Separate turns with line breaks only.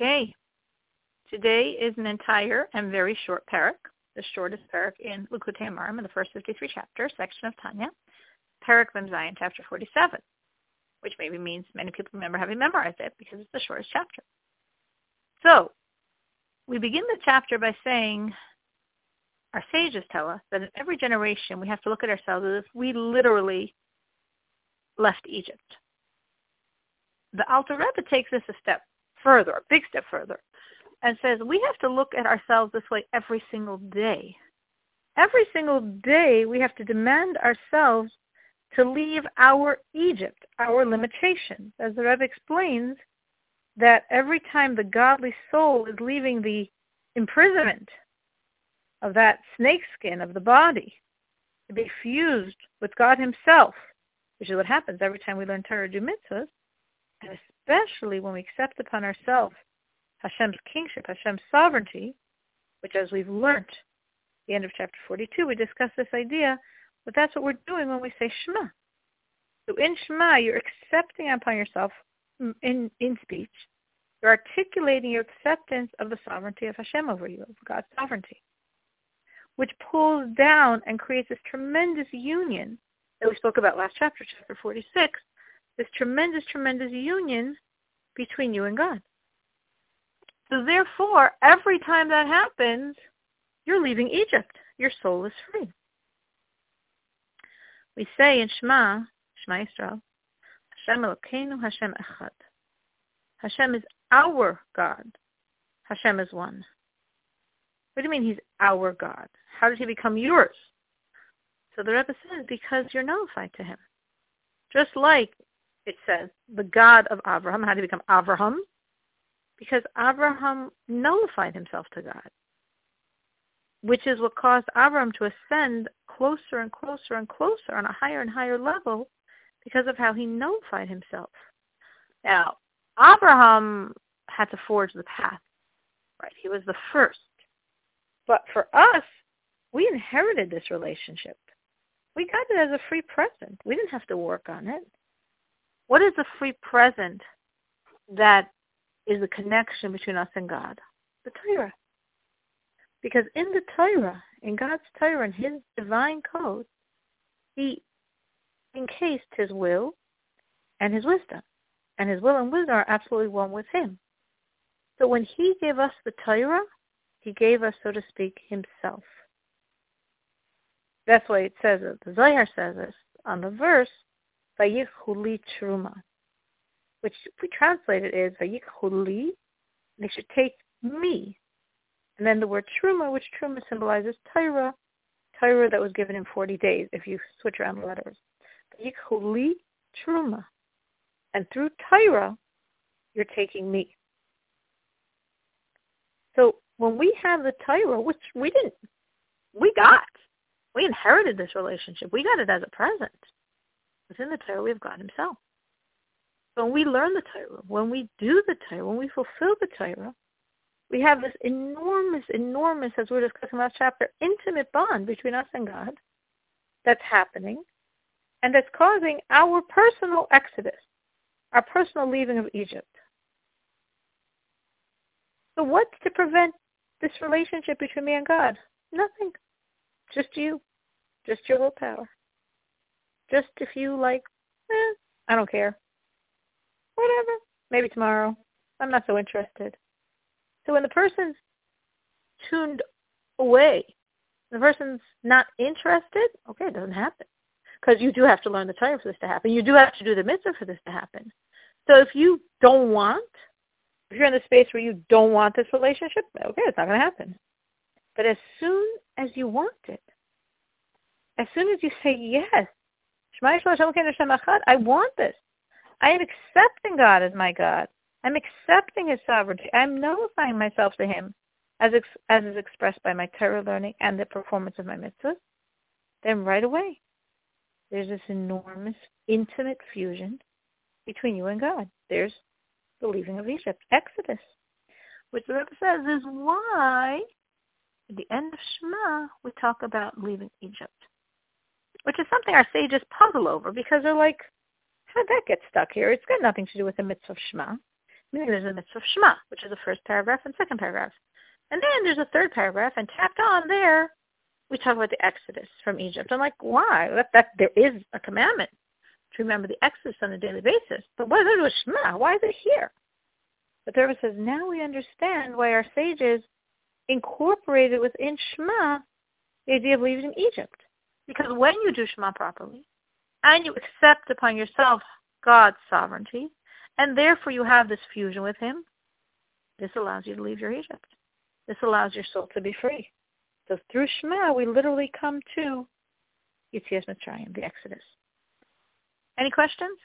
Okay. Today is an entire and very short perek, the shortest perek in Likutei Amarim in the first 53 chapter section of Tanya, perek Zayin, chapter 47, which maybe means many people remember having memorized it because it's the shortest chapter. So, we begin the chapter by saying, our sages tell us that in every generation we have to look at ourselves as if we literally left Egypt. The Alter Rebbe takes this a step further, a big step further, and says we have to look at ourselves this way every single day. Every single day we have to demand ourselves to leave our Egypt, our limitations. As the Rebbe explains, that every time the godly soul is leaving the imprisonment of that snakeskin of the body to be fused with God himself, which is what happens every time we learn Torah do mitzvahs, and especially when we accept upon ourselves Hashem's kingship, Hashem's sovereignty, which as we've learnt at the end of chapter 42, we discuss this idea that that's what we're doing when we say Shema. So in Shema, you're accepting upon yourself mm, in, in speech, you're articulating your acceptance of the sovereignty of Hashem over you, of God's sovereignty, which pulls down and creates this tremendous union that we spoke about last chapter, chapter 46, this tremendous, tremendous union between you and God. So therefore, every time that happens, you're leaving Egypt. Your soul is free. We say in Shema, Shema Yisrael, Hashem Elokeinu, Hashem Echad. Hashem is our God. Hashem is one. What do you mean he's our God? How did he become yours? So the Rebbe says, because you're nullified to him. Just like it says, the God of Abraham, how did he become Abraham? because Abraham nullified himself to God, which is what caused Abraham to ascend closer and closer and closer on a higher and higher level because of how he nullified himself. Now, Abraham had to forge the path, right? He was the first. But for us, we inherited this relationship. We got it as a free present. We didn't have to work on it. What is the free present that is the connection between us and God? The Torah. Because in the Torah, in God's Torah, in His divine code, He encased His will and His wisdom. And His will and wisdom are absolutely one with Him. So when He gave us the Torah, He gave us, so to speak, Himself. That's why it says it. The Zohar says this on the verse, Vayichuli Truma which if we translate it is Vayikhuli, they should take me. And then the word Truma, which Truma symbolizes Torah, Torah that was given in 40 days, if you switch around the letters. Vayikhuli Truma. And through Torah, you're taking me. So when we have the Torah, which we didn't, we got, we inherited this relationship. We got it as a present. Within the Torah, we have God himself when we learn the Torah, when we do the Torah, when we fulfill the Torah, we have this enormous, enormous, as we were discussing last chapter, intimate bond between us and God that's happening and that's causing our personal exodus, our personal leaving of Egypt. So what's to prevent this relationship between me and God? Nothing. Just you. Just your willpower. Just if you like, eh, I don't care whatever, maybe tomorrow. I'm not so interested. So when the person's tuned away, the person's not interested, okay, it doesn't happen. Because you do have to learn the Torah for this to happen. You do have to do the mitzvah for this to happen. So if you don't want, if you're in the space where you don't want this relationship, okay, it's not going to happen. But as soon as you want it, as soon as you say yes, I want this. I am accepting God as my God. I'm accepting his sovereignty. I'm nullifying myself to him as ex- as is expressed by my Torah learning and the performance of my mitzvahs. Then right away, there's this enormous, intimate fusion between you and God. There's the leaving of Egypt, Exodus, which the Rebbe says is why at the end of Shema we talk about leaving Egypt, which is something our sages puzzle over because they're like, how did that get stuck here? It's got nothing to do with the mitzvah of Shema. Meaning there's a mitzvah of Shema, which is the first paragraph and second paragraph. And then there's a third paragraph, and tacked on there, we talk about the Exodus from Egypt. I'm like, why? That, that there is a commandment to remember the Exodus on a daily basis. But what is it with Shema? Why is it here? The Rebbe says, now we understand why our sages incorporated within Shema the idea of leaving Egypt. Because when you do Shema properly, and you accept upon yourself God's sovereignty, and therefore you have this fusion with him, this allows you to leave your Egypt. This allows your soul to be free. So through Shema, we literally come to Yitzias Mitzrayim, the Exodus. Any questions?